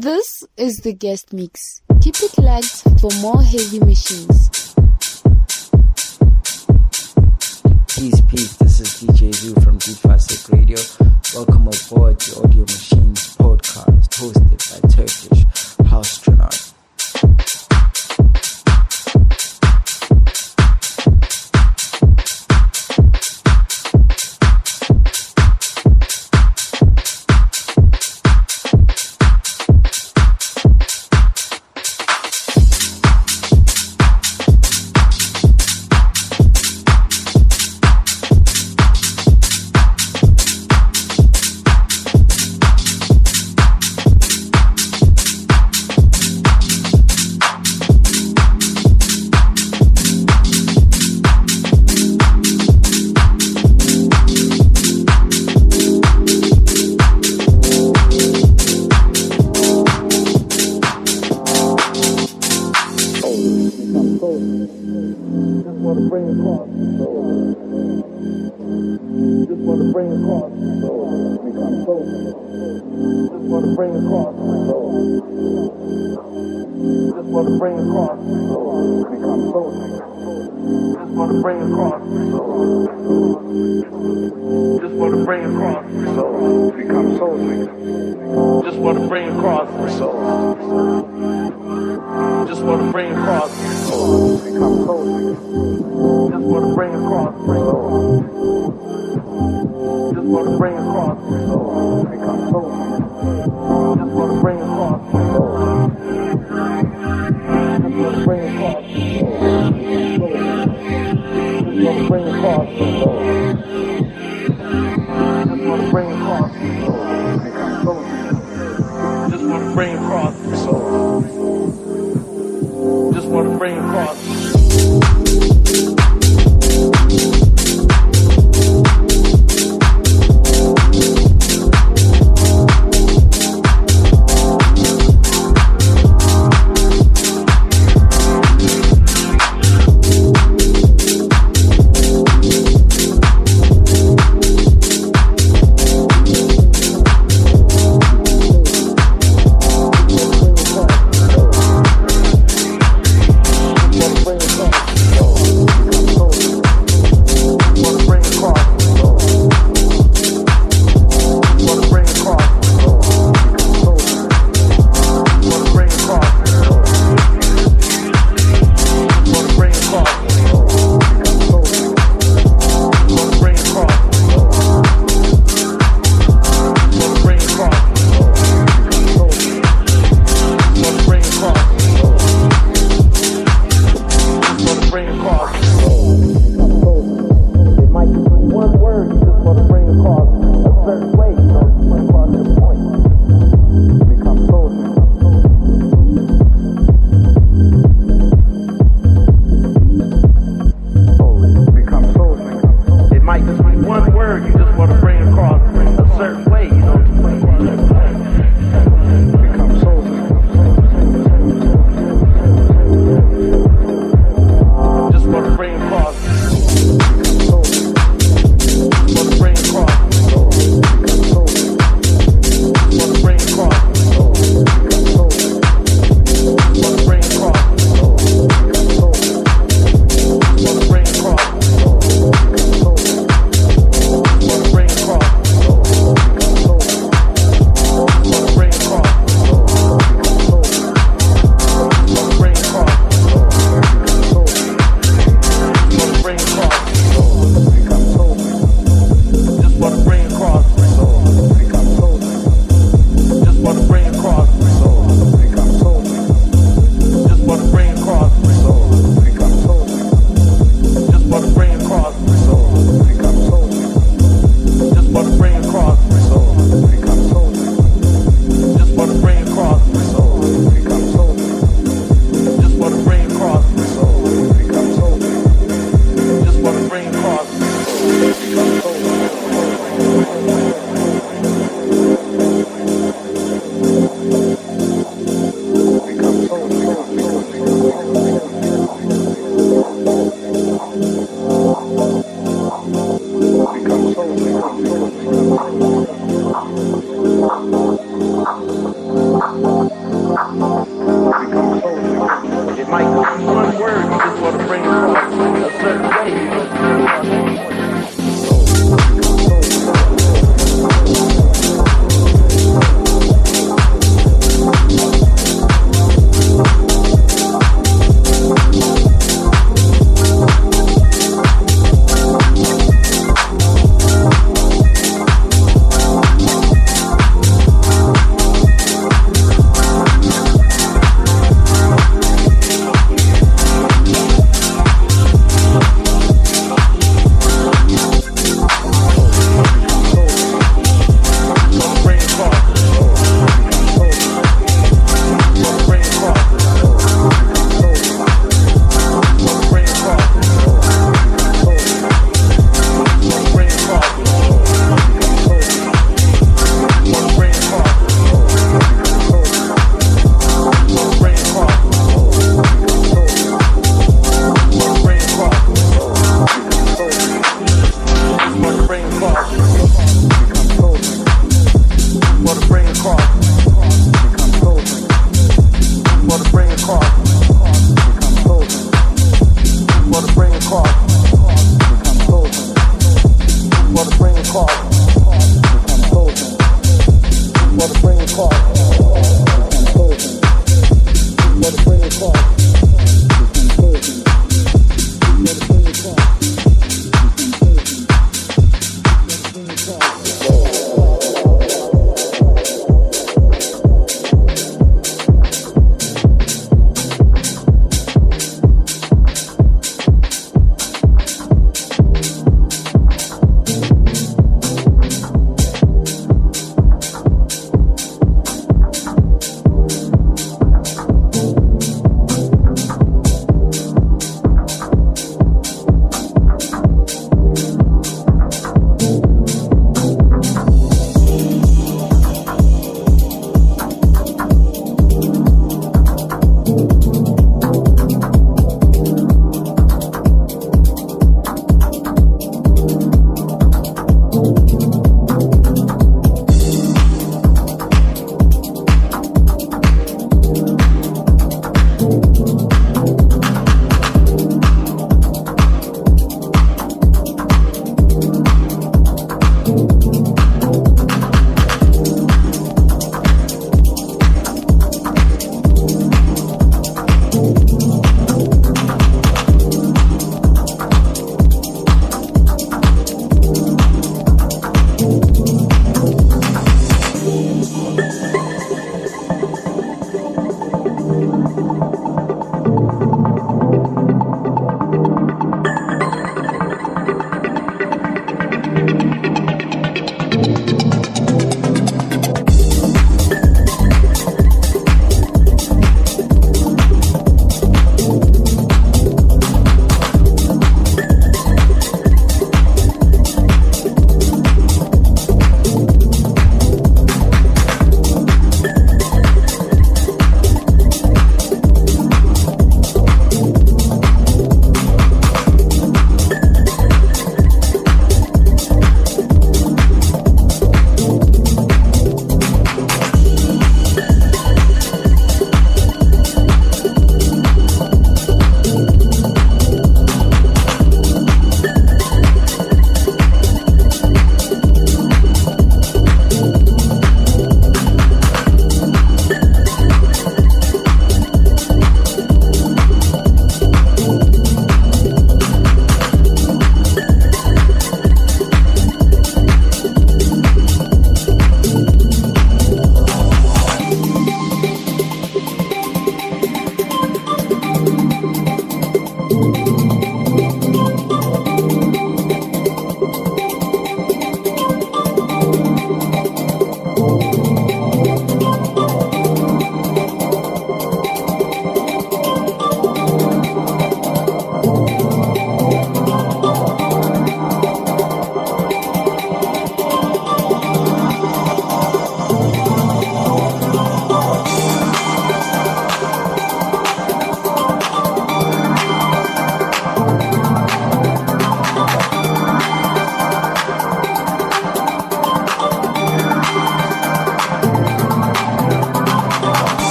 This is the guest mix. Keep it locked for more heavy machines. Peace, peace. This is DJ Zoo from Deep Fastic Radio. Welcome aboard the Audio Machines podcast hosted by Turkish Houstronaut. Thank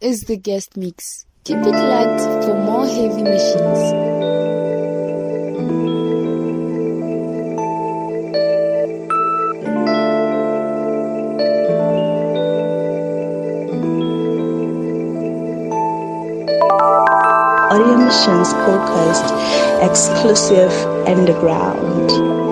is the guest mix. Keep it light for more heavy machines. Audio Machines podcast exclusive underground.